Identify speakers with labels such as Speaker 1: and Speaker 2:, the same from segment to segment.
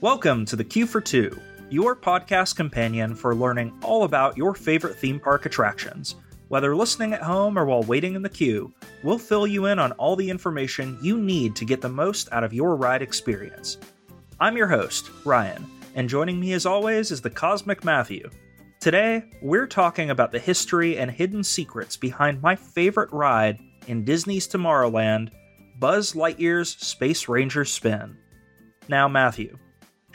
Speaker 1: Welcome to the Queue for Two, your podcast companion for learning all about your favorite theme park attractions. Whether listening at home or while waiting in the queue, we'll fill you in on all the information you need to get the most out of your ride experience. I'm your host, Ryan, and joining me as always is the Cosmic Matthew. Today, we're talking about the history and hidden secrets behind my favorite ride in Disney's Tomorrowland, Buzz Lightyear's Space Ranger Spin. Now, Matthew,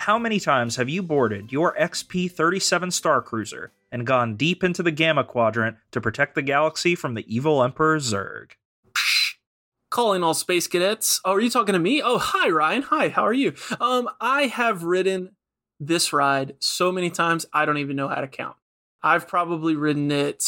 Speaker 1: how many times have you boarded your XP 37 Star Cruiser and gone deep into the Gamma Quadrant to protect the galaxy from the evil Emperor Zurg?
Speaker 2: calling all space cadets. Oh, are you talking to me? Oh, hi Ryan. Hi, how are you? Um, I have ridden this ride so many times I don't even know how to count. I've probably ridden it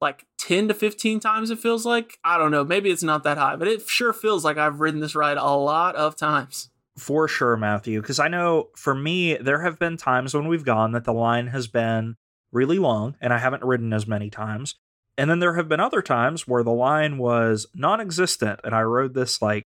Speaker 2: like 10 to 15 times it feels like. I don't know, maybe it's not that high, but it sure feels like I've ridden this ride a lot of times.
Speaker 1: For sure, Matthew, because I know for me there have been times when we've gone that the line has been really long and I haven't ridden as many times. And then there have been other times where the line was non existent and I rode this like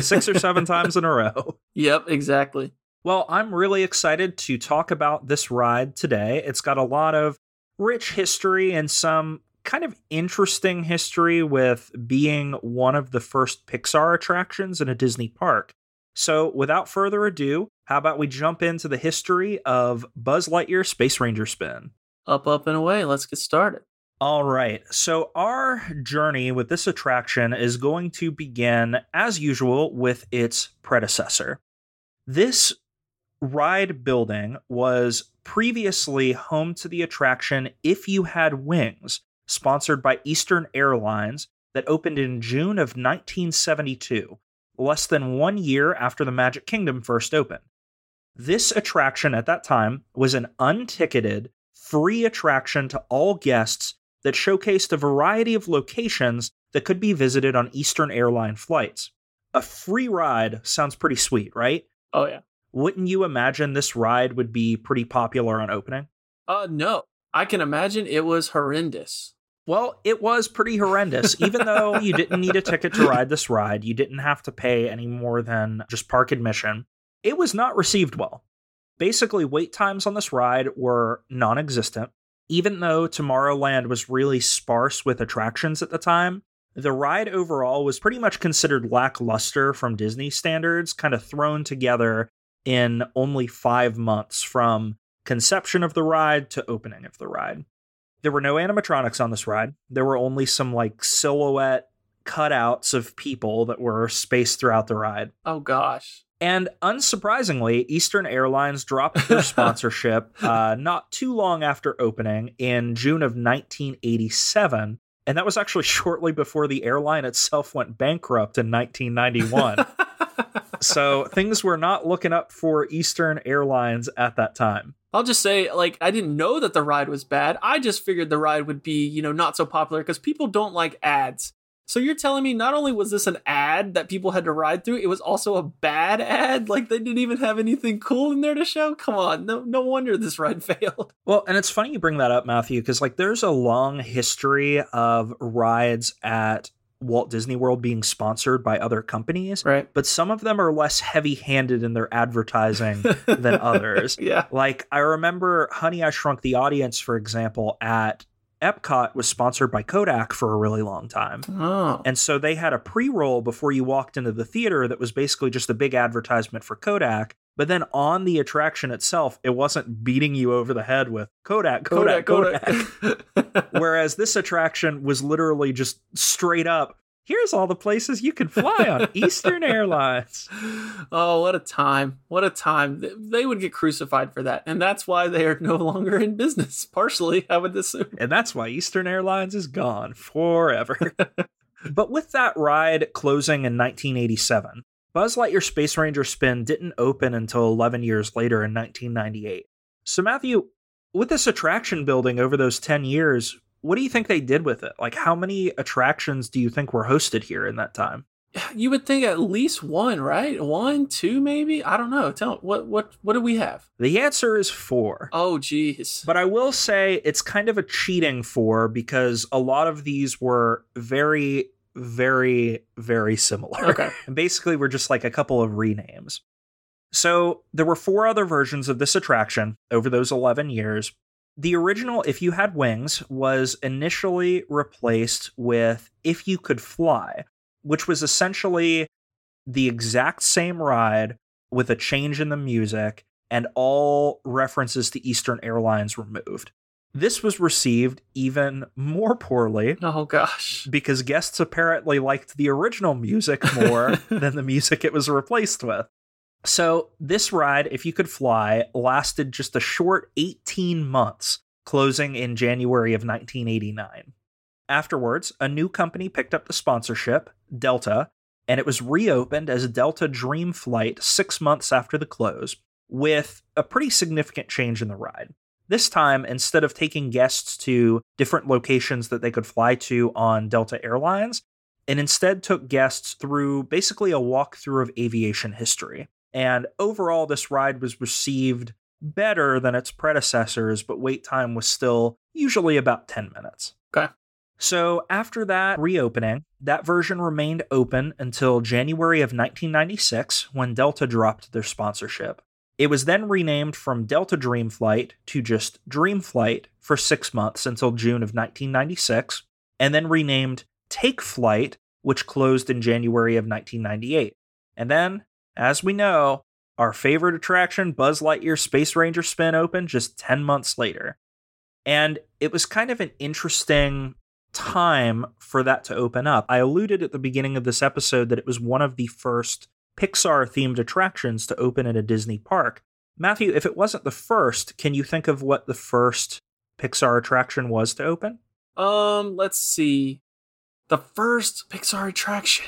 Speaker 1: six or seven times in a row.
Speaker 2: Yep, exactly.
Speaker 1: Well, I'm really excited to talk about this ride today. It's got a lot of rich history and some kind of interesting history with being one of the first Pixar attractions in a Disney park. So, without further ado, how about we jump into the history of Buzz Lightyear Space Ranger Spin?
Speaker 2: Up, up, and away. Let's get started.
Speaker 1: All right. So, our journey with this attraction is going to begin, as usual, with its predecessor. This ride building was previously home to the attraction If You Had Wings, sponsored by Eastern Airlines, that opened in June of 1972, less than one year after the Magic Kingdom first opened. This attraction at that time was an unticketed, free attraction to all guests that showcased a variety of locations that could be visited on Eastern Airline flights. A free ride sounds pretty sweet, right?
Speaker 2: Oh, yeah.
Speaker 1: Wouldn't you imagine this ride would be pretty popular on opening?
Speaker 2: Uh, no. I can imagine it was horrendous.
Speaker 1: Well, it was pretty horrendous. Even though you didn't need a ticket to ride this ride, you didn't have to pay any more than just park admission. It was not received well. Basically, wait times on this ride were non existent. Even though Tomorrowland was really sparse with attractions at the time, the ride overall was pretty much considered lackluster from Disney standards, kind of thrown together in only five months from conception of the ride to opening of the ride. There were no animatronics on this ride. There were only some like silhouette cutouts of people that were spaced throughout the ride.
Speaker 2: Oh gosh.
Speaker 1: And unsurprisingly, Eastern Airlines dropped their sponsorship uh, not too long after opening in June of 1987. And that was actually shortly before the airline itself went bankrupt in 1991. so things were not looking up for Eastern Airlines at that time.
Speaker 2: I'll just say, like, I didn't know that the ride was bad. I just figured the ride would be, you know, not so popular because people don't like ads. So you're telling me not only was this an ad that people had to ride through, it was also a bad ad? Like they didn't even have anything cool in there to show? Come on, no no wonder this ride failed.
Speaker 1: Well, and it's funny you bring that up, Matthew, because like there's a long history of rides at Walt Disney World being sponsored by other companies.
Speaker 2: Right.
Speaker 1: But some of them are less heavy handed in their advertising than others.
Speaker 2: Yeah.
Speaker 1: Like I remember Honey I Shrunk the Audience, for example, at Epcot was sponsored by Kodak for a really long time.
Speaker 2: Oh.
Speaker 1: And so they had a pre roll before you walked into the theater that was basically just a big advertisement for Kodak. But then on the attraction itself, it wasn't beating you over the head with Kodak, Kodak, Kodak. Kodak. Whereas this attraction was literally just straight up here's all the places you can fly on Eastern Airlines.
Speaker 2: Oh, what a time. What a time. They would get crucified for that. And that's why they are no longer in business, partially, I would assume.
Speaker 1: And that's why Eastern Airlines is gone forever. but with that ride closing in 1987, Buzz Lightyear Space Ranger Spin didn't open until 11 years later in 1998. So, Matthew, with this attraction building over those 10 years, what do you think they did with it? Like, how many attractions do you think were hosted here in that time?
Speaker 2: You would think at least one, right? One, two, maybe. I don't know. Tell what what what do we have?
Speaker 1: The answer is four.
Speaker 2: Oh, geez.
Speaker 1: But I will say it's kind of a cheating four because a lot of these were very, very, very similar.
Speaker 2: Okay.
Speaker 1: and basically, we're just like a couple of renames. So there were four other versions of this attraction over those 11 years. The original, If You Had Wings, was initially replaced with If You Could Fly, which was essentially the exact same ride with a change in the music and all references to Eastern Airlines removed. This was received even more poorly
Speaker 2: Oh gosh.
Speaker 1: because guests apparently liked the original music more than the music it was replaced with. So, this ride, if you could fly, lasted just a short 18 months, closing in January of 1989. Afterwards, a new company picked up the sponsorship, Delta, and it was reopened as Delta Dream Flight six months after the close, with a pretty significant change in the ride. This time, instead of taking guests to different locations that they could fly to on Delta Airlines, it instead took guests through basically a walkthrough of aviation history. And overall, this ride was received better than its predecessors, but wait time was still usually about 10 minutes.
Speaker 2: Okay.
Speaker 1: So after that reopening, that version remained open until January of 1996 when Delta dropped their sponsorship. It was then renamed from Delta Dream Flight to just Dream Flight for six months until June of 1996, and then renamed Take Flight, which closed in January of 1998. And then, as we know, our favorite attraction, Buzz Lightyear Space Ranger Spin, opened just 10 months later. And it was kind of an interesting time for that to open up. I alluded at the beginning of this episode that it was one of the first Pixar themed attractions to open at a Disney park. Matthew, if it wasn't the first, can you think of what the first Pixar attraction was to open?
Speaker 2: Um, let's see. The first Pixar attraction.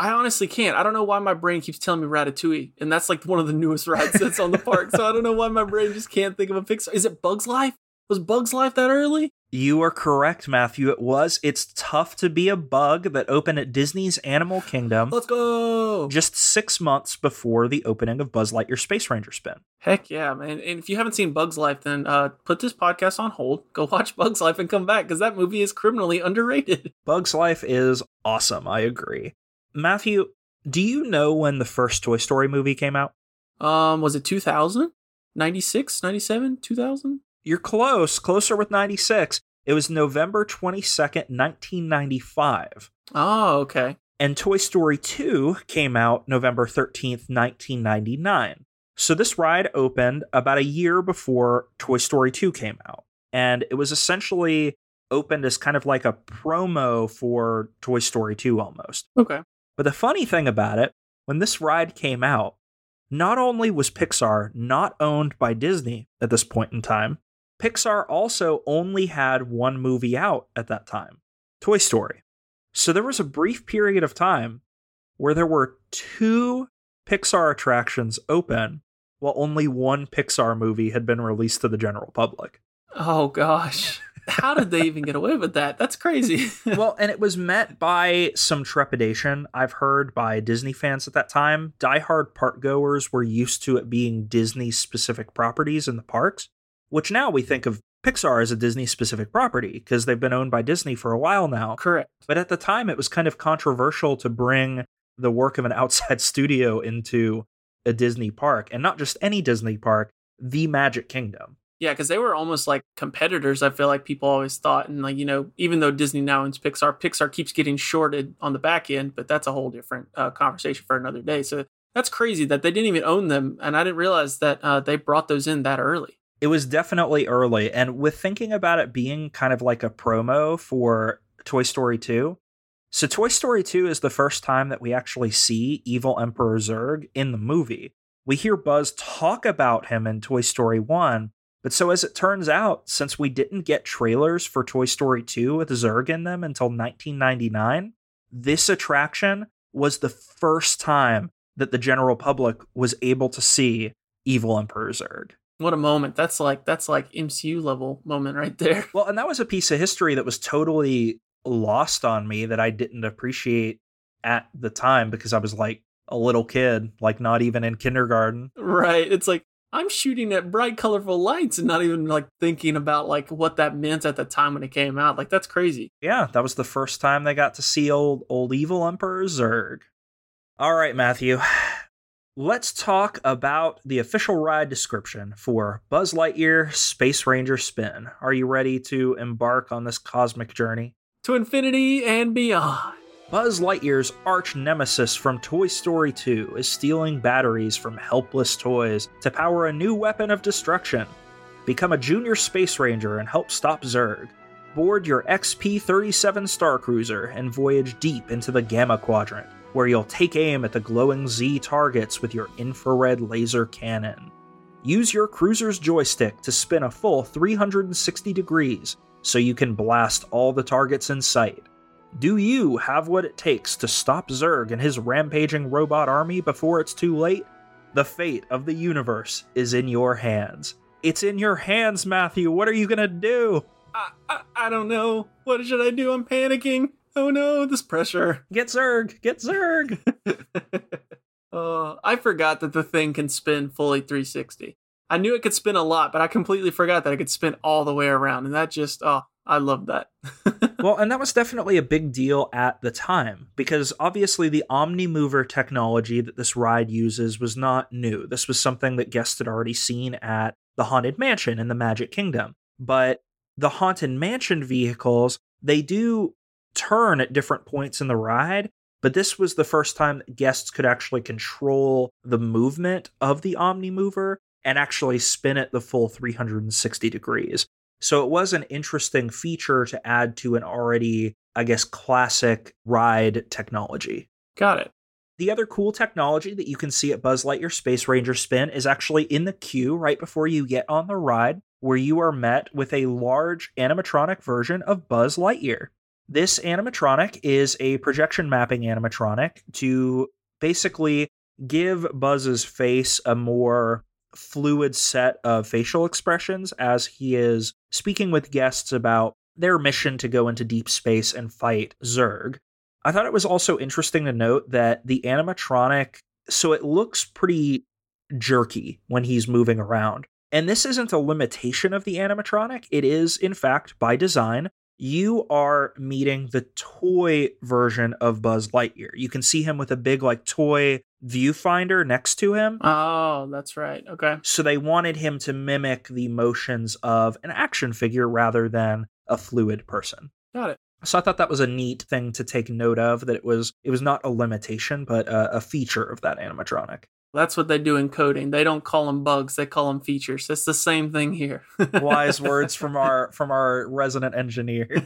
Speaker 2: I honestly can't. I don't know why my brain keeps telling me Ratatouille, and that's like one of the newest rides that's on the park. So I don't know why my brain just can't think of a Pixar. Is it Bugs Life? Was Bugs Life that early?
Speaker 1: You are correct, Matthew. It was. It's tough to be a bug that opened at Disney's Animal Kingdom
Speaker 2: Let's go.
Speaker 1: just six months before the opening of Buzz Lightyear Space Ranger Spin.
Speaker 2: Heck yeah, man. And if you haven't seen Bugs Life, then uh, put this podcast on hold. Go watch Bugs Life and come back because that movie is criminally underrated.
Speaker 1: Bug's Life is awesome. I agree. Matthew, do you know when the first Toy Story movie came out?
Speaker 2: Um, was it 2000? 96, 97, 2000?
Speaker 1: You're close, closer with 96. It was November 22nd, 1995.
Speaker 2: Oh, okay.
Speaker 1: And Toy Story 2 came out November 13th, 1999. So this ride opened about a year before Toy Story 2 came out. And it was essentially opened as kind of like a promo for Toy Story 2 almost.
Speaker 2: Okay.
Speaker 1: But the funny thing about it, when this ride came out, not only was Pixar not owned by Disney at this point in time, Pixar also only had one movie out at that time Toy Story. So there was a brief period of time where there were two Pixar attractions open while only one Pixar movie had been released to the general public.
Speaker 2: Oh, gosh. How did they even get away with that? That's crazy.
Speaker 1: well, and it was met by some trepidation, I've heard, by Disney fans at that time. Diehard park goers were used to it being Disney specific properties in the parks, which now we think of Pixar as a Disney specific property because they've been owned by Disney for a while now.
Speaker 2: Correct.
Speaker 1: But at the time, it was kind of controversial to bring the work of an outside studio into a Disney park, and not just any Disney park, the Magic Kingdom.
Speaker 2: Yeah, because they were almost like competitors. I feel like people always thought, and like you know, even though Disney now owns Pixar, Pixar keeps getting shorted on the back end. But that's a whole different uh, conversation for another day. So that's crazy that they didn't even own them, and I didn't realize that uh, they brought those in that early.
Speaker 1: It was definitely early, and with thinking about it being kind of like a promo for Toy Story 2. So Toy Story 2 is the first time that we actually see Evil Emperor Zurg in the movie. We hear Buzz talk about him in Toy Story 1, but so as it turns out, since we didn't get trailers for Toy Story 2 with Zurg in them until 1999, this attraction was the first time that the general public was able to see Evil Emperor Zurg.
Speaker 2: What a moment! That's like that's like MCU level moment right there.
Speaker 1: Well, and that was a piece of history that was totally lost on me that I didn't appreciate at the time because I was like a little kid, like not even in kindergarten.
Speaker 2: Right. It's like I'm shooting at bright, colorful lights and not even like thinking about like what that meant at the time when it came out. Like that's crazy.
Speaker 1: Yeah, that was the first time they got to see old old evil Emperor Zurg. All right, Matthew. let's talk about the official ride description for Buzz Lightyear Space Ranger Spin. Are you ready to embark on this cosmic journey?
Speaker 2: To infinity and beyond.
Speaker 1: Buzz Lightyear's arch nemesis from Toy Story 2 is stealing batteries from helpless toys to power a new weapon of destruction. Become a junior space ranger and help stop Zurg. Board your XP 37 Star Cruiser and voyage deep into the Gamma Quadrant, where you'll take aim at the glowing Z targets with your infrared laser cannon. Use your cruiser's joystick to spin a full 360 degrees so you can blast all the targets in sight. Do you have what it takes to stop Zurg and his rampaging robot army before it's too late? The fate of the universe is in your hands. It's in your hands, Matthew. What are you gonna do?
Speaker 2: I, I, I don't know. What should I do? I'm panicking. Oh no, this pressure.
Speaker 1: Get Zurg. Get Zurg.
Speaker 2: uh, I forgot that the thing can spin fully 360. I knew it could spin a lot, but I completely forgot that it could spin all the way around. And that just, oh, I love that.
Speaker 1: well, and that was definitely a big deal at the time because obviously the Omnimover technology that this ride uses was not new. This was something that guests had already seen at the Haunted Mansion in the Magic Kingdom. But the Haunted Mansion vehicles, they do turn at different points in the ride, but this was the first time that guests could actually control the movement of the Omnimover and actually spin it the full 360 degrees. So it was an interesting feature to add to an already, I guess, classic ride technology.
Speaker 2: Got it.
Speaker 1: The other cool technology that you can see at Buzz Lightyear Space Ranger Spin is actually in the queue right before you get on the ride, where you are met with a large animatronic version of Buzz Lightyear. This animatronic is a projection mapping animatronic to basically give Buzz's face a more fluid set of facial expressions as he is speaking with guests about their mission to go into deep space and fight Zurg. I thought it was also interesting to note that the animatronic, so it looks pretty jerky when he's moving around. And this isn't a limitation of the animatronic, it is, in fact, by design. You are meeting the toy version of Buzz Lightyear. You can see him with a big, like, toy viewfinder next to him.
Speaker 2: Oh, that's right. Okay.
Speaker 1: So they wanted him to mimic the motions of an action figure rather than a fluid person.
Speaker 2: Got it.
Speaker 1: So I thought that was a neat thing to take note of that it was it was not a limitation but a, a feature of that animatronic.
Speaker 2: That's what they do in coding. They don't call them bugs; they call them features. It's the same thing here.
Speaker 1: Wise words from our from our resident engineer.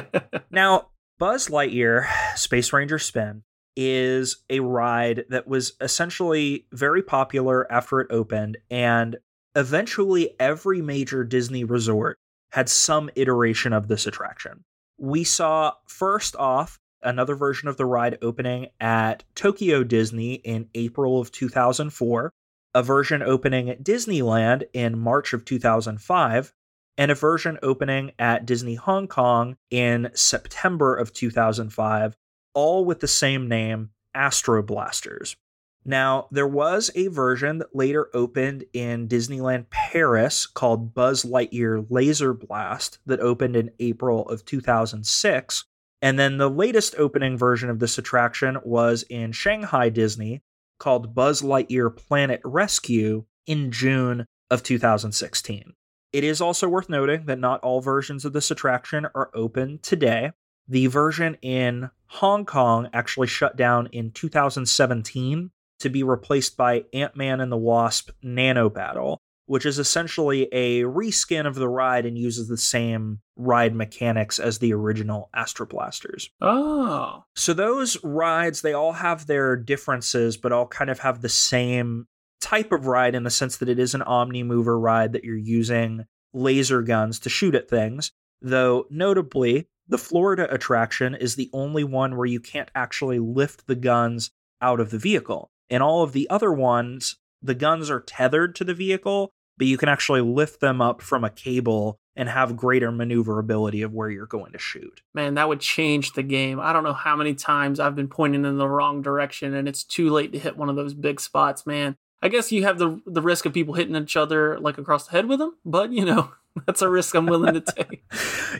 Speaker 1: now, Buzz Lightyear Space Ranger Spin is a ride that was essentially very popular after it opened, and eventually every major Disney resort had some iteration of this attraction. We saw first off another version of the ride opening at Tokyo Disney in April of 2004, a version opening at Disneyland in March of 2005, and a version opening at Disney Hong Kong in September of 2005 all with the same name, Astro Blasters. Now, there was a version that later opened in Disneyland Paris called Buzz Lightyear Laser Blast that opened in April of 2006. And then the latest opening version of this attraction was in Shanghai Disney called Buzz Lightyear Planet Rescue in June of 2016. It is also worth noting that not all versions of this attraction are open today. The version in Hong Kong actually shut down in 2017 to be replaced by Ant Man and the Wasp Nano Battle, which is essentially a reskin of the ride and uses the same ride mechanics as the original Astroblasters.
Speaker 2: Oh.
Speaker 1: So those rides, they all have their differences, but all kind of have the same type of ride in the sense that it is an Omnimover ride that you're using laser guns to shoot at things. Though, notably, the Florida attraction is the only one where you can't actually lift the guns out of the vehicle. In all of the other ones, the guns are tethered to the vehicle, but you can actually lift them up from a cable and have greater maneuverability of where you're going to shoot.
Speaker 2: Man, that would change the game. I don't know how many times I've been pointing in the wrong direction and it's too late to hit one of those big spots, man. I guess you have the the risk of people hitting each other like across the head with them, but you know, that's a risk I'm willing to take.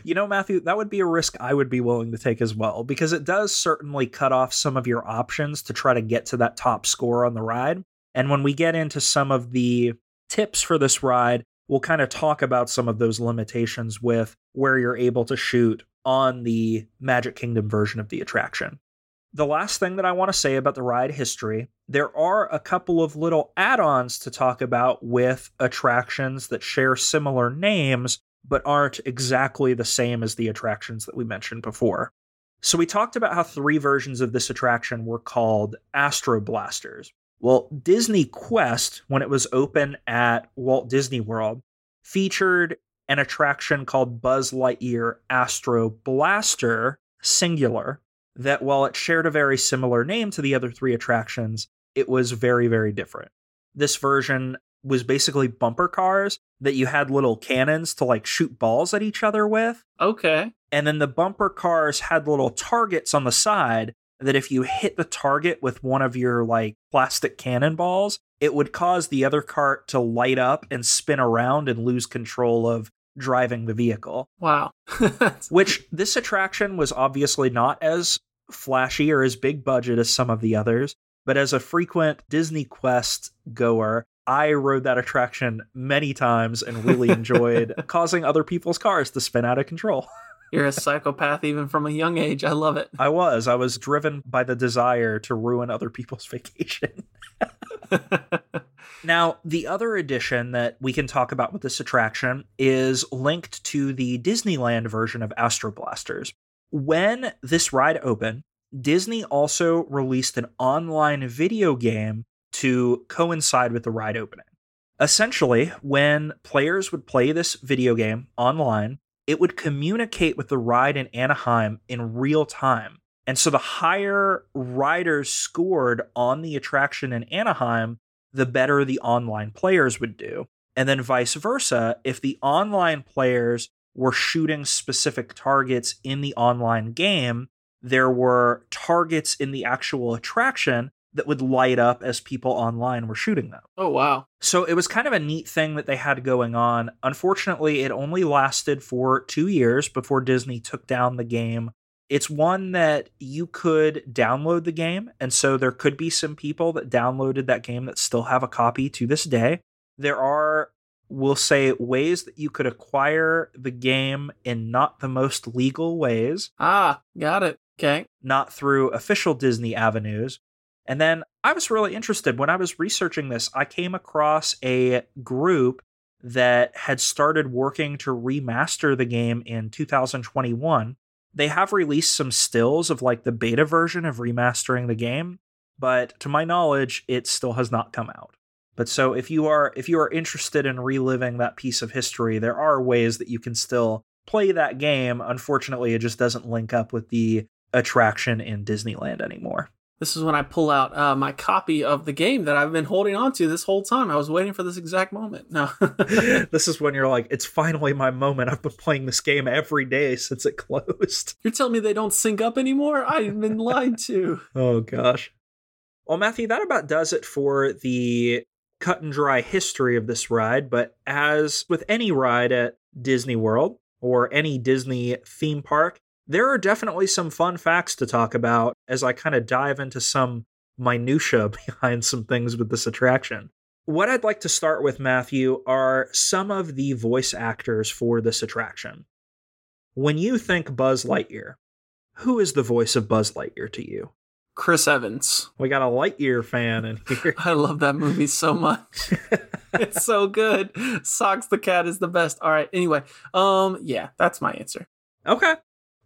Speaker 1: you know, Matthew, that would be a risk I would be willing to take as well because it does certainly cut off some of your options to try to get to that top score on the ride. And when we get into some of the tips for this ride, we'll kind of talk about some of those limitations with where you're able to shoot on the Magic Kingdom version of the attraction. The last thing that I want to say about the ride history there are a couple of little add ons to talk about with attractions that share similar names but aren't exactly the same as the attractions that we mentioned before. So, we talked about how three versions of this attraction were called Astro Blasters. Well, Disney Quest, when it was open at Walt Disney World, featured an attraction called Buzz Lightyear Astro Blaster Singular, that while it shared a very similar name to the other three attractions, it was very, very different. This version was basically bumper cars that you had little cannons to like shoot balls at each other with.
Speaker 2: Okay.
Speaker 1: And then the bumper cars had little targets on the side that if you hit the target with one of your like plastic cannonballs, it would cause the other cart to light up and spin around and lose control of driving the vehicle.
Speaker 2: Wow.
Speaker 1: Which this attraction was obviously not as flashy or as big budget as some of the others, but as a frequent Disney Quest goer, I rode that attraction many times and really enjoyed causing other people's cars to spin out of control.
Speaker 2: You're a psychopath even from a young age. I love it.
Speaker 1: I was. I was driven by the desire to ruin other people's vacation. now, the other addition that we can talk about with this attraction is linked to the Disneyland version of Astro Blasters. When this ride opened, Disney also released an online video game to coincide with the ride opening. Essentially, when players would play this video game online, it would communicate with the ride in Anaheim in real time. And so the higher riders scored on the attraction in Anaheim, the better the online players would do. And then vice versa, if the online players were shooting specific targets in the online game, there were targets in the actual attraction that would light up as people online were shooting them.
Speaker 2: Oh, wow.
Speaker 1: So it was kind of a neat thing that they had going on. Unfortunately, it only lasted for two years before Disney took down the game. It's one that you could download the game. And so there could be some people that downloaded that game that still have a copy to this day. There are, we'll say, ways that you could acquire the game in not the most legal ways.
Speaker 2: Ah, got it. Okay.
Speaker 1: Not through official Disney avenues. And then I was really interested when I was researching this. I came across a group that had started working to remaster the game in 2021. They have released some stills of like the beta version of remastering the game, but to my knowledge, it still has not come out. But so if you are if you are interested in reliving that piece of history, there are ways that you can still play that game. Unfortunately, it just doesn't link up with the attraction in Disneyland anymore.
Speaker 2: This is when I pull out uh, my copy of the game that I've been holding on to this whole time. I was waiting for this exact moment. No.
Speaker 1: this is when you're like, it's finally my moment. I've been playing this game every day since it closed.
Speaker 2: You're telling me they don't sync up anymore? I've been lied to.
Speaker 1: oh, gosh. Well, Matthew, that about does it for the cut and dry history of this ride. But as with any ride at Disney World or any Disney theme park, there are definitely some fun facts to talk about as I kind of dive into some minutia behind some things with this attraction. What I'd like to start with, Matthew, are some of the voice actors for this attraction. When you think Buzz Lightyear, who is the voice of Buzz Lightyear to you?
Speaker 2: Chris Evans.
Speaker 1: We got a Lightyear fan in here.
Speaker 2: I love that movie so much. it's so good. Socks the cat is the best. All right. Anyway, um yeah, that's my answer.
Speaker 1: Okay.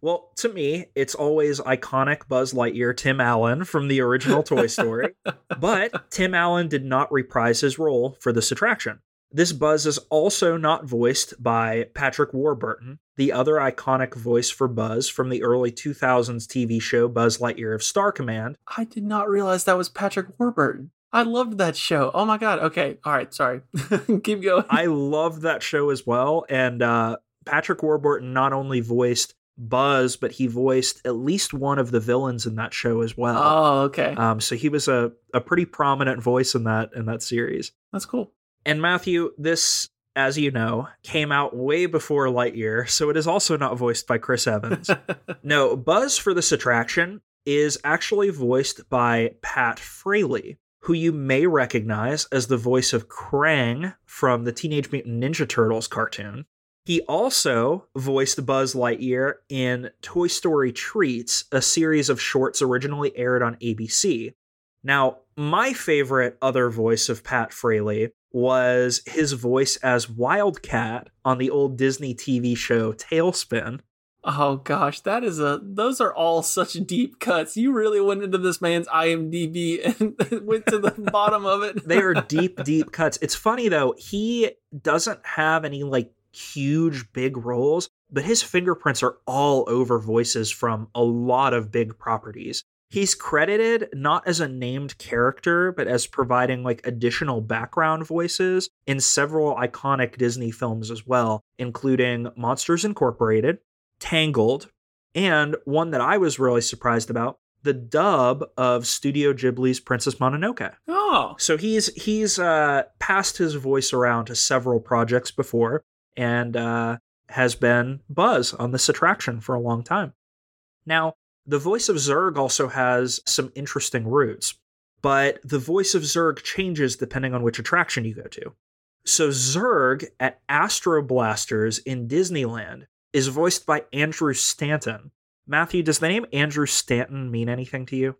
Speaker 1: Well, to me, it's always iconic Buzz Lightyear Tim Allen from the original Toy Story. but Tim Allen did not reprise his role for this attraction. This Buzz is also not voiced by Patrick Warburton, the other iconic voice for Buzz from the early 2000s TV show Buzz Lightyear of Star Command.
Speaker 2: I did not realize that was Patrick Warburton. I loved that show. Oh my god. Okay. All right. Sorry. Keep going.
Speaker 1: I loved that show as well. And uh, Patrick Warburton not only voiced Buzz, but he voiced at least one of the villains in that show as well.
Speaker 2: Oh, okay.
Speaker 1: Um, so he was a, a pretty prominent voice in that in that series.
Speaker 2: That's cool.
Speaker 1: And Matthew, this, as you know, came out way before Lightyear, so it is also not voiced by Chris Evans. no, Buzz for this attraction is actually voiced by Pat Fraley, who you may recognize as the voice of Krang from the Teenage Mutant Ninja Turtles cartoon. He also voiced Buzz Lightyear in Toy Story Treats, a series of shorts originally aired on ABC. Now, my favorite other voice of Pat Fraley was his voice as Wildcat on the old Disney TV show TaleSpin.
Speaker 2: Oh gosh, that is a those are all such deep cuts. You really went into this man's IMDb and went to the bottom of it.
Speaker 1: they are deep, deep cuts. It's funny though, he doesn't have any like huge big roles, but his fingerprints are all over voices from a lot of big properties. He's credited not as a named character, but as providing like additional background voices in several iconic Disney films as well, including Monsters Incorporated, Tangled, and one that I was really surprised about, the dub of Studio Ghibli's Princess Mononoke.
Speaker 2: Oh.
Speaker 1: So he's he's uh passed his voice around to several projects before and uh has been Buzz on this attraction for a long time. Now, the voice of Zurg also has some interesting roots, but the voice of Zurg changes depending on which attraction you go to. So Zurg at Astro Blasters in Disneyland is voiced by Andrew Stanton. Matthew, does the name Andrew Stanton mean anything to you?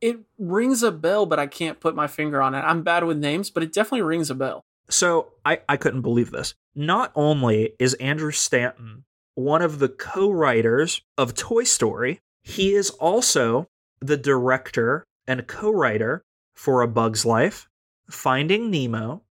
Speaker 2: It rings a bell, but I can't put my finger on it. I'm bad with names, but it definitely rings a bell.
Speaker 1: So I, I couldn't believe this. Not only is Andrew Stanton one of the co writers of Toy Story, he is also the director and co writer for A Bug's Life, Finding Nemo,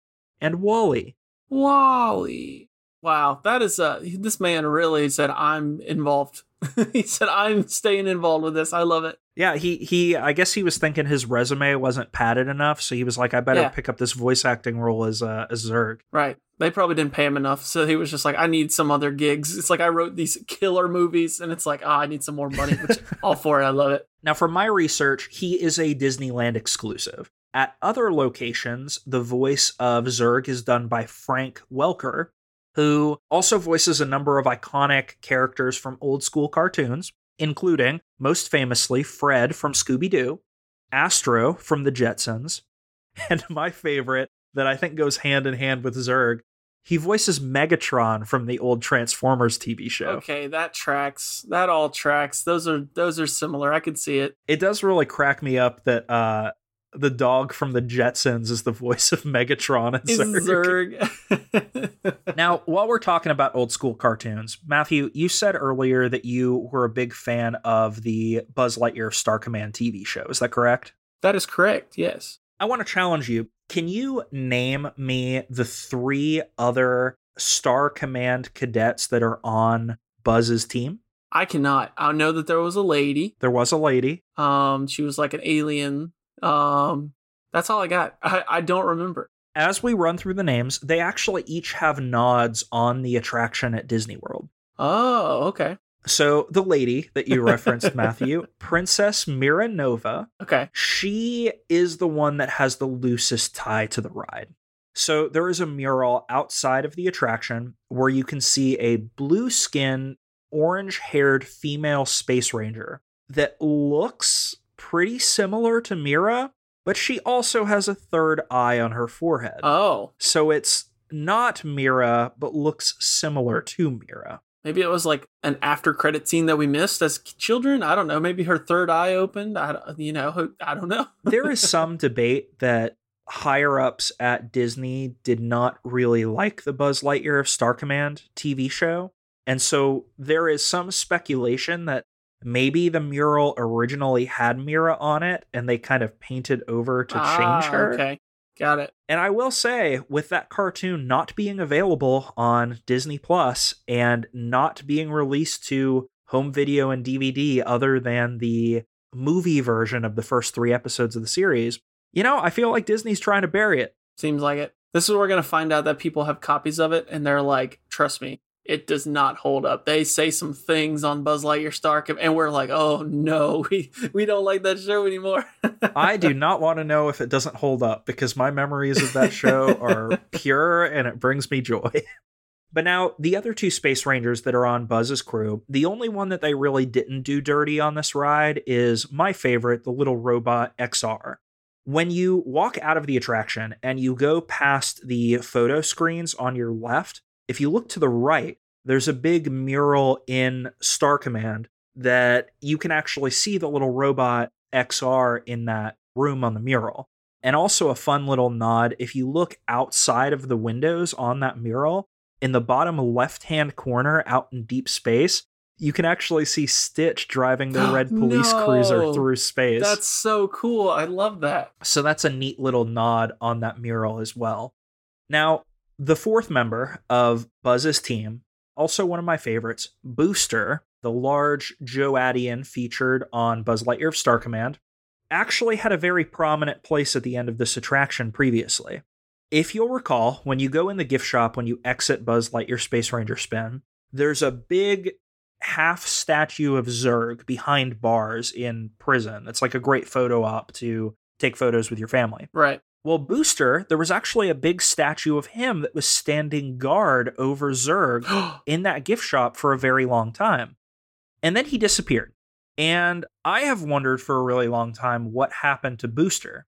Speaker 1: and WALL-E.
Speaker 2: Wally. Wow, that is uh this man really said I'm involved. he said I'm staying involved with this. I love it.
Speaker 1: Yeah, he he I guess he was thinking his resume wasn't padded enough, so he was like, I better
Speaker 2: Yeah.
Speaker 1: pick up this voice acting role as uh, as Zurg.
Speaker 2: Right. They probably didn't pay him enough, so he was just like, I need some other gigs. It's like I wrote these killer movies, and it's like, oh, I need some more money. Which all for it. I love it.
Speaker 1: Now, for my research, he is a Disneyland exclusive. At other locations, the voice of Zurg is done by Frank Welker, who also voices a number of iconic characters from old school cartoons, including, most famously, Fred from Scooby Doo, Astro from the Jetsons, and my favorite that I think goes hand in hand with Zurg, he voices Megatron from the old Transformers TV show.
Speaker 2: Okay, that tracks. That all tracks. Those are those are similar. I can see it.
Speaker 1: it does really crack me up that uh the dog from the Jetsons is the voice of Megatron and Zurg.
Speaker 2: Zurg.
Speaker 1: Now, while we're talking about old school cartoons, Matthew, you said earlier that you were a big fan of the Buzz Lightyear Star Command TV show. Is that correct?
Speaker 2: that is correct. Yes.
Speaker 1: I want to challenge you. Can you name me the three other Star Command cadets that are on Buzz's team?
Speaker 2: I cannot. I know that there was a lady.
Speaker 1: There was a lady.
Speaker 2: Um, she was like an alien. Um, that's all I got. I, I don't remember.
Speaker 1: As we run through the names, they actually each have nods on the attraction at Disney World.
Speaker 2: Oh, okay.
Speaker 1: So the lady that you referenced, Matthew, Princess Mira Nova,
Speaker 2: Okay.
Speaker 1: she is the one that has the loosest tie to the ride. So there is a mural outside of the attraction where you can see a blue skinned, orange haired female space ranger that looks pretty similar to Mira, but she also has a third eye on her forehead.
Speaker 2: Oh,
Speaker 1: so it's not Mira, but looks similar to Mira.
Speaker 2: maybe it was like an after credit scene that we missed as children. I don't know. Maybe her third eye opened. I, don't- you know, I don't know.
Speaker 1: there is some debate that higher ups at Disney did not really like the Buzz Lightyear of Star Command TV show. And so there is some speculation that maybe the mural originally had Mira on it and they kind of painted over to
Speaker 2: Ah,
Speaker 1: change her.
Speaker 2: Okay, got it.
Speaker 1: And I will say, with that cartoon not being available on Disney Plus and not being released to home video and DVD other than the movie version of the first three episodes of the series, you know, I feel like Disney's trying to bury it.
Speaker 2: Seems like it. This is where we're gonna find out that people have copies of it, and they're like, "Trust me, it does not hold up." They say some things on Buzz Lightyear Stark, and we're like, "Oh no, we we don't like that show anymore."
Speaker 1: I do not want to know if it doesn't hold up because my memories of that show are pure and it brings me joy. But now, the other two Space Rangers that are on Buzz's crew, the only one that they really didn't do dirty on this ride is my favorite, the little robot XR. When you walk out of the attraction and you go past the photo screens on your left, if you look to the right, there's a big mural in Star Command that you can actually see the little robot XR in that room on the mural. And also a fun little nod if you look outside of the windows on that mural, in the bottom left hand corner out in deep space, you can actually see Stitch driving the red police
Speaker 2: No.
Speaker 1: cruiser through space.
Speaker 2: That's so cool. I love that.
Speaker 1: So that's a neat little nod on that mural as well. Now, the fourth member of Buzz's team, also one of my favorites, Booster, the large Joadian featured on Buzz Lightyear of Star Command, actually had a very prominent place at the end of this attraction previously. If you'll recall, when you go in the gift shop when you exit Buzz Lightyear Space Ranger Spin, there's a big half statue of Zurg behind bars in prison. It's like a great photo op to take photos with your family.
Speaker 2: Right.
Speaker 1: Well, Booster, there was actually a big statue of him that was standing guard over Zurg in that gift shop for a very long time. And then he disappeared. And I have wondered for a really long time what happened to Booster.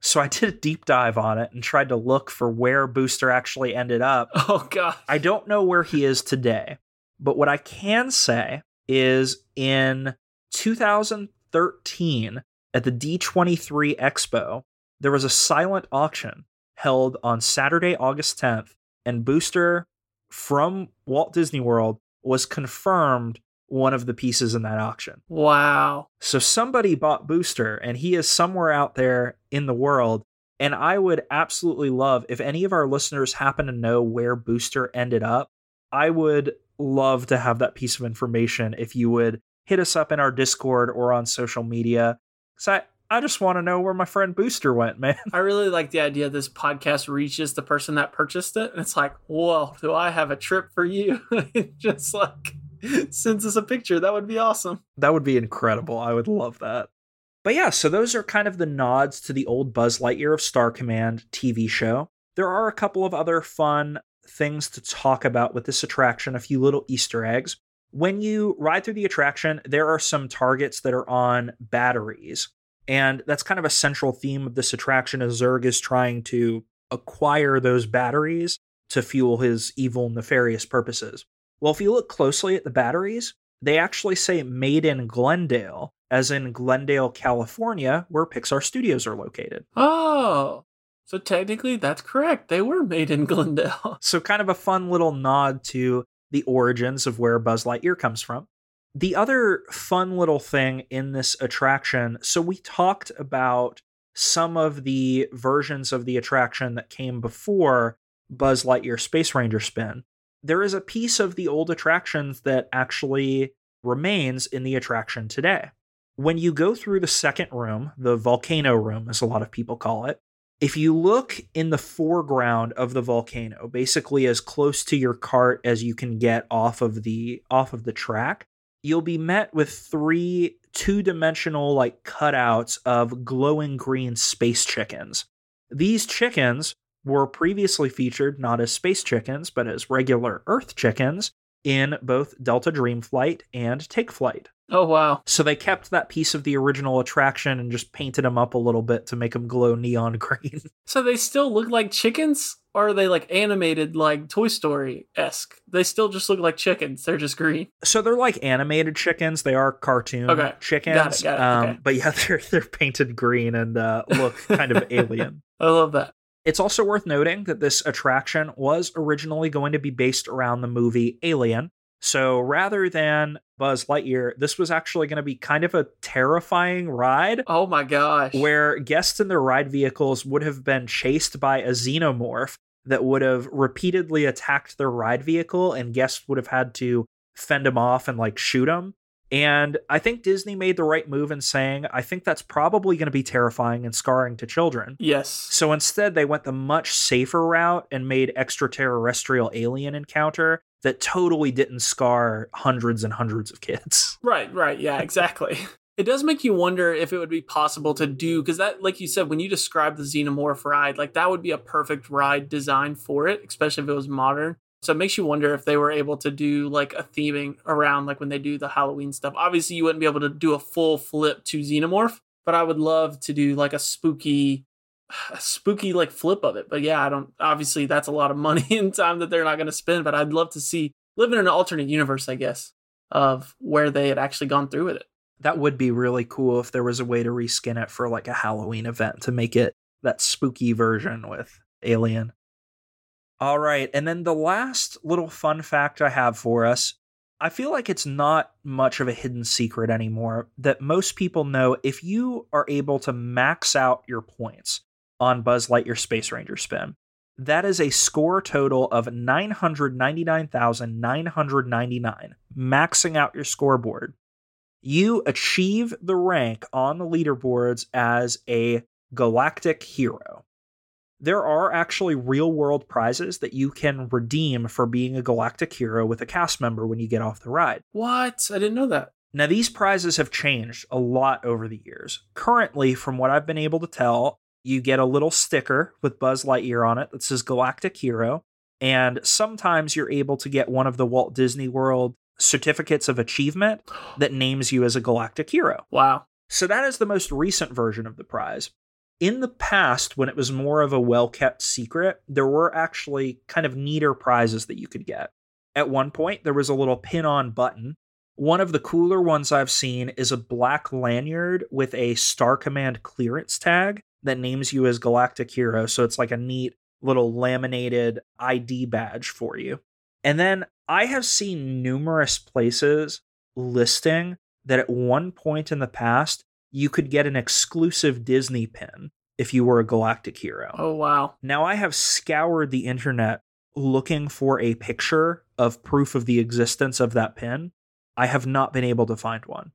Speaker 1: So I did a deep dive on it and tried to look for where Booster actually ended up.
Speaker 2: oh god.
Speaker 1: I don't know where he is today, but what I can say is in 2013 at the D23 Expo, there was a silent auction held on Saturday, August 10th, and Booster from Walt Disney World was confirmed one of the pieces in that auction.
Speaker 2: Wow.
Speaker 1: So somebody bought Booster and he is somewhere out there in the world. And I would absolutely love if any of our listeners happen to know where Booster ended up. I would love to have that piece of information if you would hit us up in our Discord or on social media. So I, just want to know where my friend Booster went, man.
Speaker 2: I really like the idea this podcast reaches the person that purchased it. And it's like, whoa, do I have a trip for you? It Just like sends us a picture. That would be awesome.
Speaker 1: That would be incredible. I would love that. But yeah, so those are kind of the nods to the old Buzz Lightyear of Star Command TV show. There are a couple of other fun things to talk about with this attraction, a few little Easter eggs. When you ride through the attraction, there are some targets that are on batteries. And that's kind of a central theme of this attraction as Zurg is trying to acquire those batteries to fuel his evil, nefarious purposes. Well, if you look closely at the batteries, they actually say made in Glendale, as in Glendale, California, where Pixar Studios are located.
Speaker 2: Oh, so technically that's correct. They were made in Glendale.
Speaker 1: So, kind of a fun little nod to the origins of where Buzz Lightyear comes from. The other fun little thing in this attraction so, we talked about some of the versions of the attraction that came before Buzz Lightyear Space Ranger Spin. There is a piece of the old attractions that actually remains in the attraction today. When you go through the second room, the volcano room, as a lot of people call it, if you look in the foreground of the volcano, basically as close to your cart as you can get off of the off of the track, you'll be met with three two-dimensional like cutouts of glowing green space chickens. These chickens were previously featured not as space chickens, but as regular Earth chickens in both Delta Dream Flight and Take Flight.
Speaker 2: Oh, wow.
Speaker 1: So they kept that piece of the original attraction and just painted them up a little bit to make them glow neon green.
Speaker 2: So they still look like chickens? Or are they like animated like Toy Story esque? They still just look like chickens. They're just green.
Speaker 1: so they're like animated chickens. They are cartoon
Speaker 2: Okay.
Speaker 1: chickens.
Speaker 2: Got it, got it,
Speaker 1: Um,
Speaker 2: okay.
Speaker 1: But yeah, they're they're painted green and uh, look kind of alien.
Speaker 2: I love that.
Speaker 1: It's also worth noting that this attraction was originally going to be based around the movie Alien. So rather than Buzz Lightyear, this was actually going to be kind of a terrifying ride
Speaker 2: Oh my gosh.
Speaker 1: where guests in their ride vehicles would have been chased by a xenomorph that would have repeatedly attacked their ride vehicle and guests would have had to fend them off and like shoot them. And I think Disney made the right move in saying, I think that's probably going to be terrifying and scarring to children.
Speaker 2: Yes.
Speaker 1: So instead, they went the much safer route and made extraterrestrial alien encounter that totally didn't scar hundreds and hundreds of kids.
Speaker 2: Right, right. Yeah, exactly. It does make you wonder if it would be possible to do because that, like you said, when you describe the xenomorph ride, like that would be a perfect ride design for it, especially if it was modern. So it makes you wonder if they were able to do like a theming around like when they do the Halloween stuff. Obviously, you wouldn't be able to do a full flip to xenomorph, but I would love to do like a spooky, a spooky like flip of it. But yeah, I don't. Obviously, that's a lot of money and time that they're not going to spend. But I'd love to see live in an alternate universe, I guess, of where they had actually gone through with it.
Speaker 1: That would be really cool if there was a way to reskin it for like a Halloween event to make it that spooky version with Alien. All right, and then the last little fun fact I have for us I feel like it's not much of a hidden secret anymore that most people know if you are able to max out your points on Buzz Lightyear Space Ranger Spin, that is a score total of 999,999, maxing out your scoreboard. You achieve the rank on the leaderboards as a galactic hero there are actually real world prizes that you can redeem for being a galactic hero with a cast member when you get off the ride.
Speaker 2: What? I didn't know that.
Speaker 1: Now, these prizes have changed a lot over the years. Currently, from what I've been able to tell, you get a little sticker with Buzz Lightyear on it that says Galactic Hero. And sometimes you're able to get one of the Walt Disney World certificates of achievement that names you as a galactic hero.
Speaker 2: Wow.
Speaker 1: So that is the most recent version of the prize in the past, when it was more of a well kept secret, there were actually kind of neater prizes that you could get. At one point, there was a little pin on button. One of the cooler ones I've seen is a black lanyard with a Star Command clearance tag that names you as Galactic Hero. So it's like a neat little laminated ID badge for you. And then I have seen numerous places listing that at one point in the past, you could get an exclusive Disney pin if you were a galactic hero.
Speaker 2: Oh, wow.
Speaker 1: Now, I have scoured the internet looking for a picture of proof of the existence of that pin. I have not been able to find one.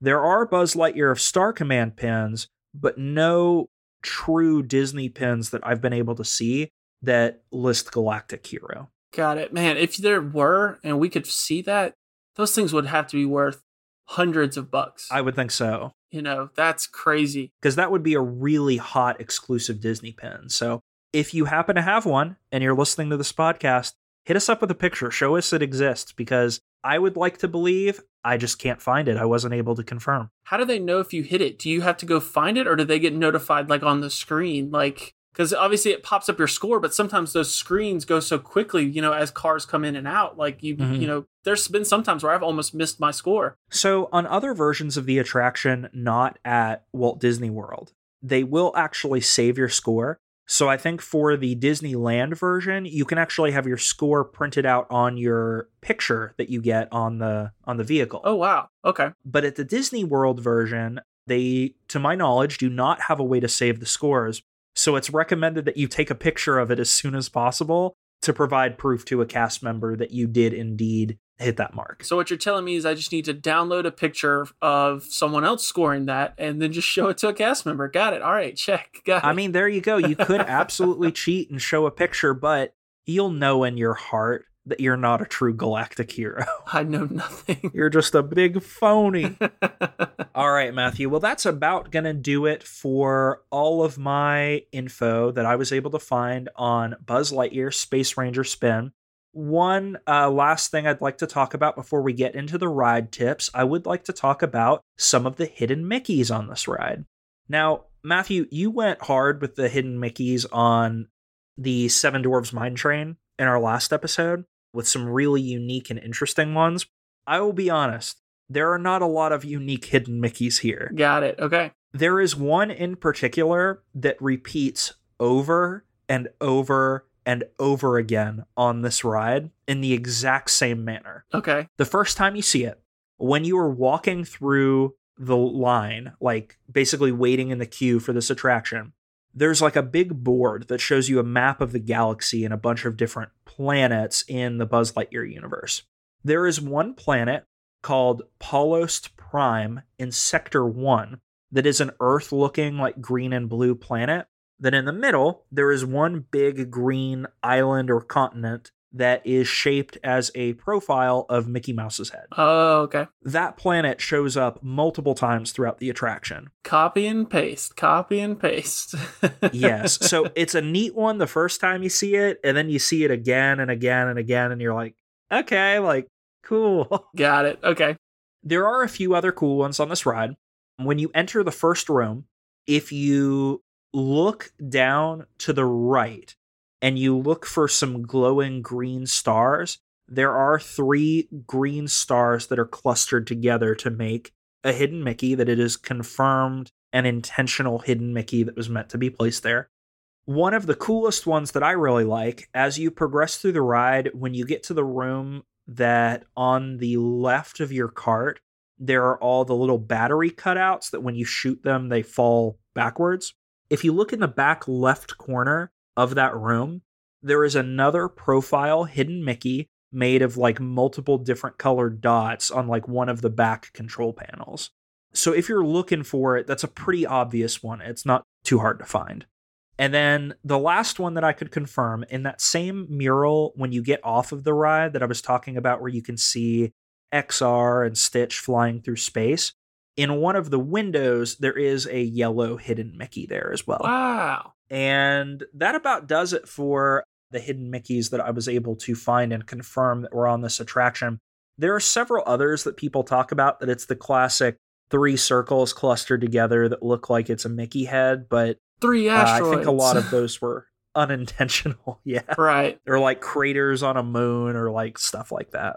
Speaker 1: There are Buzz Lightyear of Star Command pins, but no true Disney pins that I've been able to see that list Galactic Hero.
Speaker 2: Got it. Man, if there were and we could see that, those things would have to be worth hundreds of bucks.
Speaker 1: I would think so.
Speaker 2: You know, that's crazy.
Speaker 1: Because that would be a really hot exclusive Disney pin. So if you happen to have one and you're listening to this podcast, hit us up with a picture. Show us it exists because I would like to believe I just can't find it. I wasn't able to confirm.
Speaker 2: How do they know if you hit it? Do you have to go find it or do they get notified like on the screen? Like, because obviously it pops up your score, but sometimes those screens go so quickly, you know, as cars come in and out. Like you, mm-hmm. you know, there's been sometimes where I've almost missed my score.
Speaker 1: So on other versions of the attraction, not at Walt Disney World, they will actually save your score. So I think for the Disneyland version, you can actually have your score printed out on your picture that you get on the on the vehicle.
Speaker 2: Oh wow. Okay.
Speaker 1: But at the Disney World version, they to my knowledge do not have a way to save the scores so it's recommended that you take a picture of it as soon as possible to provide proof to a cast member that you did indeed hit that mark.
Speaker 2: So what you're telling me is I just need to download a picture of someone else scoring that and then just show it to a cast member. Got it. All right, check. Got it.
Speaker 1: I mean, there you go. You could absolutely cheat and show a picture, but you'll know in your heart that you're not a true galactic hero.
Speaker 2: I know nothing.
Speaker 1: You're just a big phony. all right, Matthew. Well, that's about going to do it for all of my info that I was able to find on Buzz Lightyear Space Ranger Spin. One uh, last thing I'd like to talk about before we get into the ride tips, I would like to talk about some of the hidden Mickeys on this ride. Now, Matthew, you went hard with the hidden Mickeys on the Seven Dwarves Mine Train in our last episode with some really unique and interesting ones. I will be honest, there are not a lot of unique hidden Mickeys here.
Speaker 2: Got it. Okay.
Speaker 1: There is one in particular that repeats over and over and over again on this ride in the exact same manner.
Speaker 2: Okay.
Speaker 1: The first time you see it, when you are walking through the line, like basically waiting in the queue for this attraction, there's like a big board that shows you a map of the galaxy and a bunch of different planets in the Buzz Lightyear universe. There is one planet called Pollost Prime in Sector 1 that is an Earth looking like green and blue planet. Then in the middle, there is one big green island or continent that is shaped as a profile of Mickey Mouse's head.
Speaker 2: Oh, okay.
Speaker 1: That planet shows up multiple times throughout the attraction.
Speaker 2: Copy and paste, copy and paste.
Speaker 1: yes. So it's a neat one the first time you see it, and then you see it again and again and again, and you're like, okay, like, cool.
Speaker 2: Got it. Okay.
Speaker 1: There are a few other cool ones on this ride. When you enter the first room, if you look down to the right and you look for some glowing green stars, there are three green stars that are clustered together to make a hidden Mickey that it is confirmed an intentional hidden Mickey that was meant to be placed there. One of the coolest ones that I really like, as you progress through the ride, when you get to the room that on the left of your cart, there are all the little battery cutouts that when you shoot them, they fall backwards. If you look in the back left corner of that room, there is another profile hidden Mickey made of like multiple different colored dots on like one of the back control panels. So if you're looking for it, that's a pretty obvious one. It's not too hard to find. And then the last one that I could confirm in that same mural when you get off of the ride that I was talking about, where you can see XR and Stitch flying through space, in one of the windows, there is a yellow hidden Mickey there as well.
Speaker 2: Wow.
Speaker 1: And that about does it for the hidden Mickeys that I was able to find and confirm that were on this attraction. There are several others that people talk about that it's the classic three circles clustered together that look like it's a Mickey head, but
Speaker 2: three asteroids.
Speaker 1: Uh, I think a lot of those were unintentional. yeah.
Speaker 2: Right.
Speaker 1: They're like craters on a moon or like stuff like that.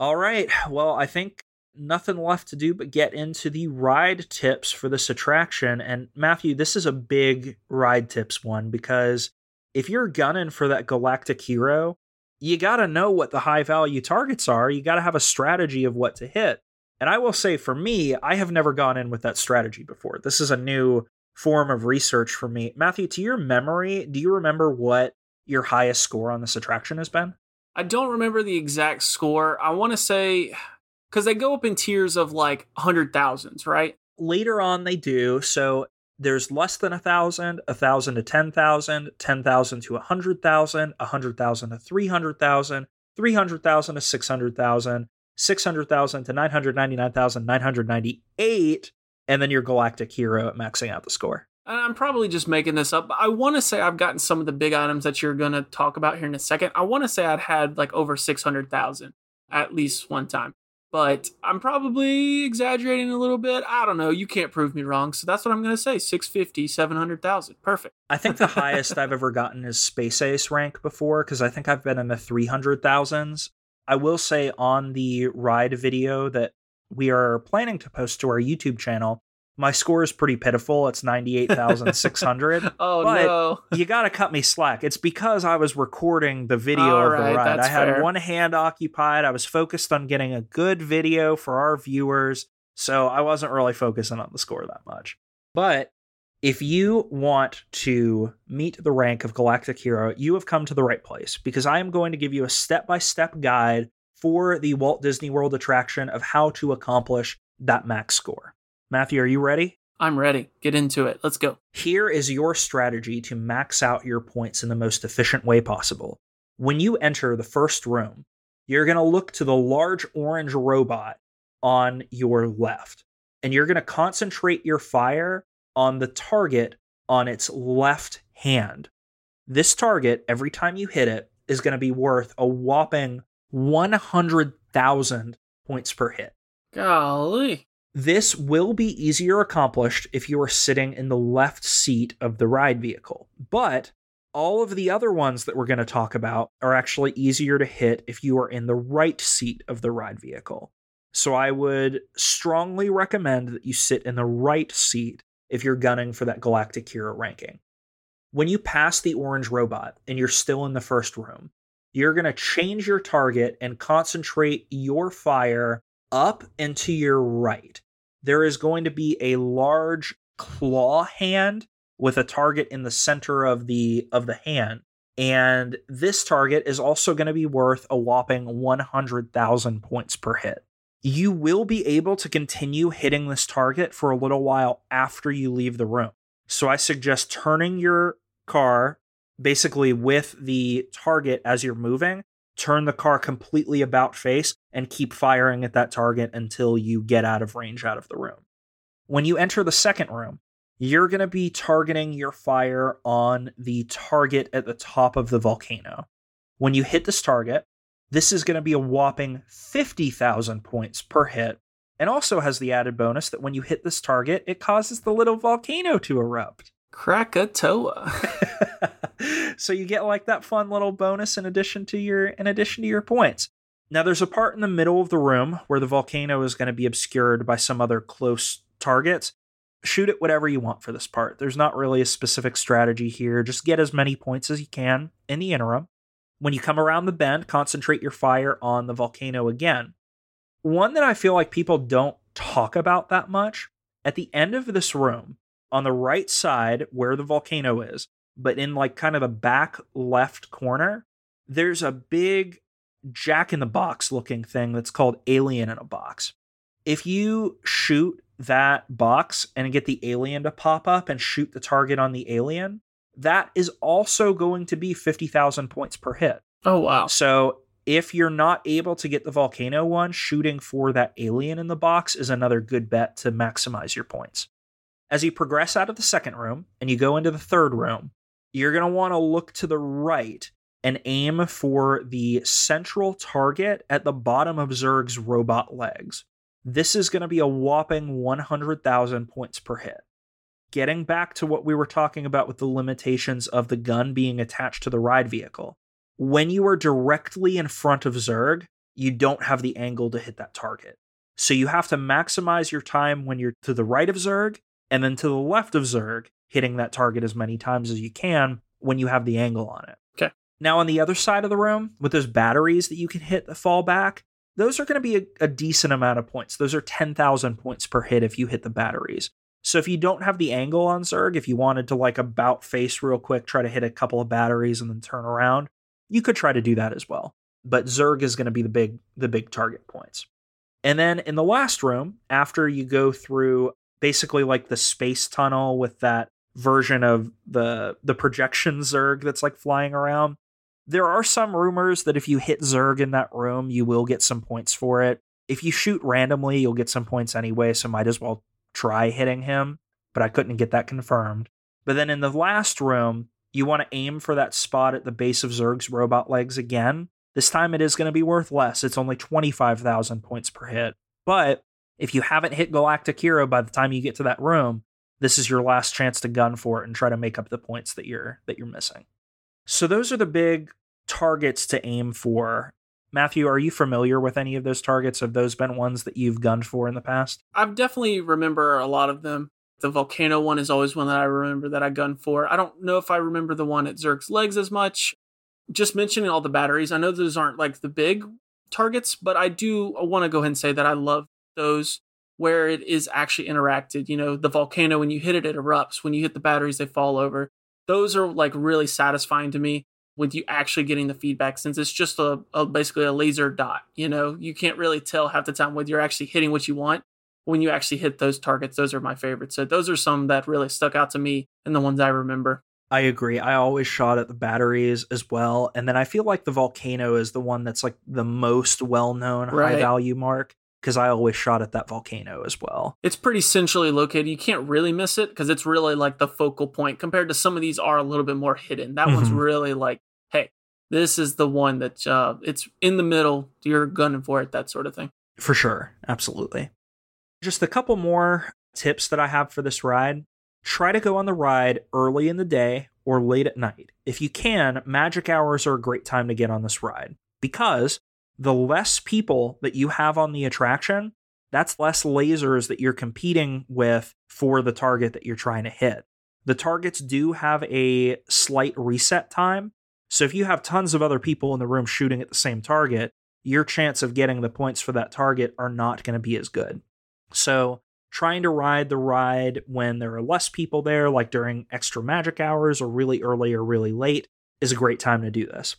Speaker 1: All right. Well, I think nothing left to do but get into the ride tips for this attraction. And Matthew, this is a big ride tips one because if you're gunning for that galactic hero, you got to know what the high value targets are. You got to have a strategy of what to hit. And I will say for me, I have never gone in with that strategy before. This is a new form of research for me. Matthew, to your memory, do you remember what your highest score on this attraction has been?
Speaker 2: I don't remember the exact score. I want to say because they go up in tiers of like hundred thousands, right?
Speaker 1: Later on, they do. So there's less than a thousand, a thousand to ten thousand, ten thousand to a hundred thousand, a hundred thousand to three hundred thousand, three hundred thousand to six hundred thousand, 600,000 to 999,998, and then your galactic hero at maxing out the score.
Speaker 2: And I'm probably just making this up. but I want to say I've gotten some of the big items that you're going to talk about here in a second. I want to say I'd had like over 600,000 at least one time but I'm probably exaggerating a little bit. I don't know. You can't prove me wrong. So that's what I'm going to say 650, 700,000. Perfect.
Speaker 1: I think the highest I've ever gotten is Space Ace rank before because I think I've been in the 300,000s. I will say on the ride video that we are planning to post to our YouTube channel, my score is pretty pitiful. It's 98,600.
Speaker 2: oh, but no.
Speaker 1: you got to cut me slack. It's because I was recording the video
Speaker 2: All
Speaker 1: of
Speaker 2: right,
Speaker 1: the ride. I had
Speaker 2: fair.
Speaker 1: one hand occupied. I was focused on getting a good video for our viewers. So I wasn't really focusing on the score that much. But if you want to meet the rank of Galactic Hero, you have come to the right place because I am going to give you a step by step guide for the Walt Disney World attraction of how to accomplish that max score. Matthew, are you ready?
Speaker 2: I'm ready. Get into it. Let's go.
Speaker 1: Here is your strategy to max out your points in the most efficient way possible. When you enter the first room, you're going to look to the large orange robot on your left, and you're going to concentrate your fire on the target on its left hand. This target, every time you hit it, is going to be worth a whopping 100,000 points per hit.
Speaker 2: Golly.
Speaker 1: This will be easier accomplished if you are sitting in the left seat of the ride vehicle, but all of the other ones that we're going to talk about are actually easier to hit if you are in the right seat of the ride vehicle. So I would strongly recommend that you sit in the right seat if you're gunning for that Galactic Hero ranking. When you pass the orange robot and you're still in the first room, you're going to change your target and concentrate your fire up and to your right. There is going to be a large claw hand with a target in the center of the of the hand. And this target is also going to be worth a whopping 100,000 points per hit. You will be able to continue hitting this target for a little while after you leave the room. So I suggest turning your car basically with the target as you're moving turn the car completely about face and keep firing at that target until you get out of range out of the room. When you enter the second room, you're going to be targeting your fire on the target at the top of the volcano. When you hit this target, this is going to be a whopping 50,000 points per hit, and also has the added bonus that when you hit this target, it causes the little volcano to erupt.
Speaker 2: Krakatoa.
Speaker 1: so you get like that fun little bonus in addition to your in addition to your points. Now there's a part in the middle of the room where the volcano is going to be obscured by some other close targets. Shoot it whatever you want for this part. There's not really a specific strategy here. Just get as many points as you can in the interim. When you come around the bend, concentrate your fire on the volcano again. One that I feel like people don't talk about that much at the end of this room, on the right side where the volcano is, but in like kind of the back left corner, there's a big jack in the box looking thing that's called alien in a box. If you shoot that box and get the alien to pop up and shoot the target on the alien, that is also going to be 50,000 points per hit.
Speaker 2: Oh, wow.
Speaker 1: So if you're not able to get the volcano one, shooting for that alien in the box is another good bet to maximize your points. As you progress out of the second room and you go into the third room, you're going to want to look to the right and aim for the central target at the bottom of Zurg's robot legs. This is going to be a whopping 100,000 points per hit. Getting back to what we were talking about with the limitations of the gun being attached to the ride vehicle, when you are directly in front of Zurg, you don't have the angle to hit that target. So you have to maximize your time when you're to the right of Zurg and then to the left of Zurg, hitting that target as many times as you can when you have the angle on it.
Speaker 2: Okay.
Speaker 1: Now, on the other side of the room, with those batteries that you can hit the fall back, those are going to be a, a, decent amount of points. Those are 10,000 points per hit if you hit the batteries. So if you don't have the angle on Zurg, if you wanted to like about face real quick, try to hit a couple of batteries and then turn around, you could try to do that as well. But Zurg is going to be the big the big target points. And then in the last room, after you go through basically like the space tunnel with that version of the the projection Zurg that's like flying around, there are some rumors that if you hit Zurg in that room, you will get some points for it. If you shoot randomly, you'll get some points anyway, so might as well try hitting him, but I couldn't get that confirmed. But then in the last room, you want to aim for that spot at the base of Zurg's robot legs again. This time it is going to be worth less. It's only 25,000 points per hit. But if you haven't hit Galactic Hero by the time you get to that room, this is your last chance to gun for it and try to make up the points that you're that you're missing. So those are the big targets to aim for. Matthew, are you familiar with any of those targets? Have those been ones that you've gunned for in the past?
Speaker 2: I definitely remember a lot of them. The volcano one is always one that I remember that I gunned for. I don't know if I remember the one at Zurg's legs as much. Just mentioning all the batteries, I know those aren't like the big targets, but I do want to go ahead and say that I love those where it is actually interacted. You know, the volcano, when you hit it, it erupts. When you hit the batteries, they fall over. Those are like really satisfying to me with you actually getting the feedback since it's just a, a basically a laser dot. You know, you can't really tell half the time whether you're actually hitting what you want when you actually hit those targets, those are my favorites. So those are some that really stuck out to me and the ones I remember.
Speaker 1: I agree. I always shot at the batteries as well. And then I feel like the volcano is the one that's like the most well known right. high value mark because I always shot at that volcano as well.
Speaker 2: It's pretty centrally located. You can't really miss it because it's really like the focal point compared to some of these are a little bit more hidden. That mm-hmm. one's really like, hey, this is the one that uh, it's in the middle. You're gunning for it, that sort of thing.
Speaker 1: For sure. Absolutely. Just a couple more tips that I have for this ride. Try to go on the ride early in the day or late at night. If you can, magic hours are a great time to get on this ride because the less people that you have on the attraction, that's less lasers that you're competing with for the target that you're trying to hit. The targets do have a slight reset time. So if you have tons of other people in the room shooting at the same target, your chance of getting the points for that target are not going to be as good. So, trying to ride the ride when there are less people there, like during extra magic hours or really early or really late, is a great time to do this.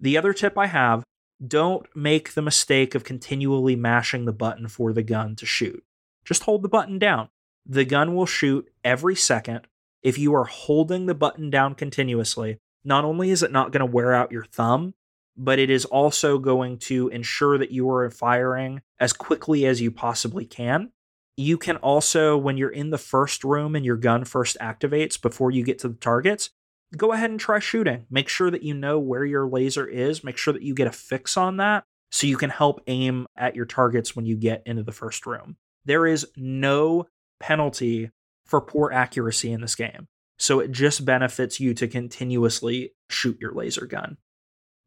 Speaker 1: The other tip I have don't make the mistake of continually mashing the button for the gun to shoot. Just hold the button down. The gun will shoot every second. If you are holding the button down continuously, not only is it not going to wear out your thumb, but it is also going to ensure that you are firing as quickly as you possibly can. You can also, when you're in the first room and your gun first activates before you get to the targets, go ahead and try shooting. Make sure that you know where your laser is. Make sure that you get a fix on that so you can help aim at your targets when you get into the first room. There is no penalty for poor accuracy in this game. So it just benefits you to continuously shoot your laser gun.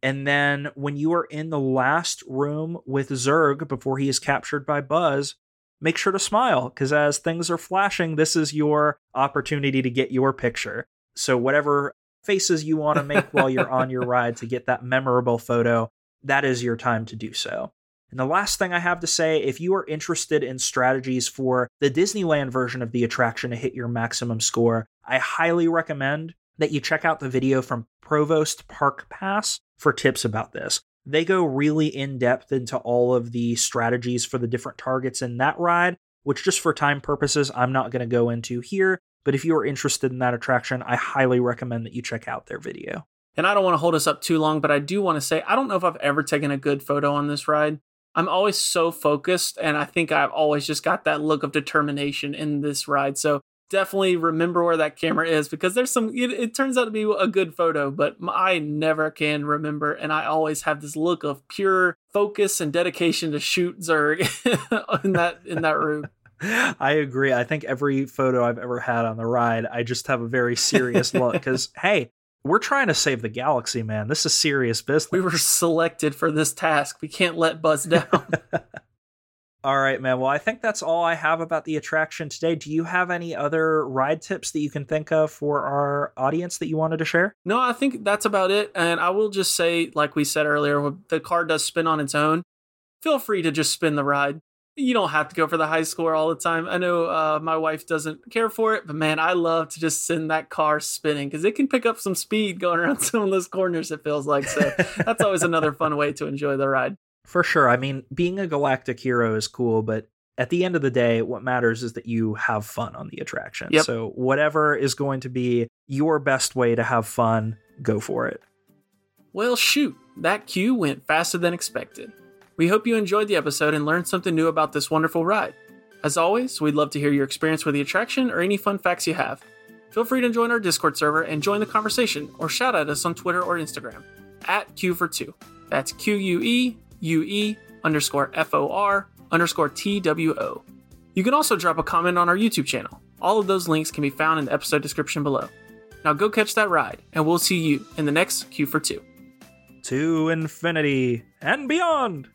Speaker 1: And then when you are in the last room with Zurg before he is captured by Buzz, make sure to smile because as things are flashing, this is your opportunity to get your picture. So, whatever faces you want to make while you're on your ride to get that memorable photo, that is your time to do so. And the last thing I have to say if you are interested in strategies for the Disneyland version of the attraction to hit your maximum score, I highly recommend that you check out the video from Provost Park Pass for tips about this. They go really in depth into all of the strategies for the different targets in that ride, which, just for time purposes, I'm not going to go into here. But if you are interested in that attraction, I highly recommend that you check out their video.
Speaker 2: And I don't want to hold us up too long, but I do want to say I don't know if I've ever taken a good photo on this ride. I'm always so focused, and I think I've always just got that look of determination in this ride. So definitely remember where that camera is because there's some, it, it, turns out to be a good photo, but I never can remember. And I always have this look of pure focus and dedication to shoot Zurg in that, in that room.
Speaker 1: I agree. I think every photo I've ever had on the ride, I just have a very serious look because, hey, we're trying to save the galaxy, man. This is serious business.
Speaker 2: We were selected for this task. We can't let Buzz down.
Speaker 1: all right, man. Well, I think that's all I have about the attraction today. Do you have any other ride tips that you can think of for our audience that you wanted to share?
Speaker 2: No, I think that's about it. And I will just say, like we said earlier, the car does spin on its own. Feel free to just spin the ride you don't have to go for the high score all the time. I know uh, my wife doesn't care for it, but man, I love to just send that car spinning because it can pick up some speed going around some of those corners. It feels like so. that's always another fun way to enjoy the ride.
Speaker 1: For sure. I mean, being a galactic hero is cool, but at the end of the day, what matters is that you have fun on the attraction. Yep. So whatever is going to be your best way to have fun, go for it.
Speaker 2: Well, shoot, that queue went faster than expected. We hope you enjoyed the episode and learned something new about this wonderful ride. As always, we'd love to hear your experience with the attraction or any fun facts you have. Feel free to join our Discord server and join the conversation or shout at us on Twitter or Instagram at Queue for two. That's Q U E U E underscore F O R underscore T W O. You can also drop a comment on our YouTube channel. All of those links can be found in the episode description below. Now go catch that ride, and we'll see you in the next Queue for two.
Speaker 1: To infinity and beyond!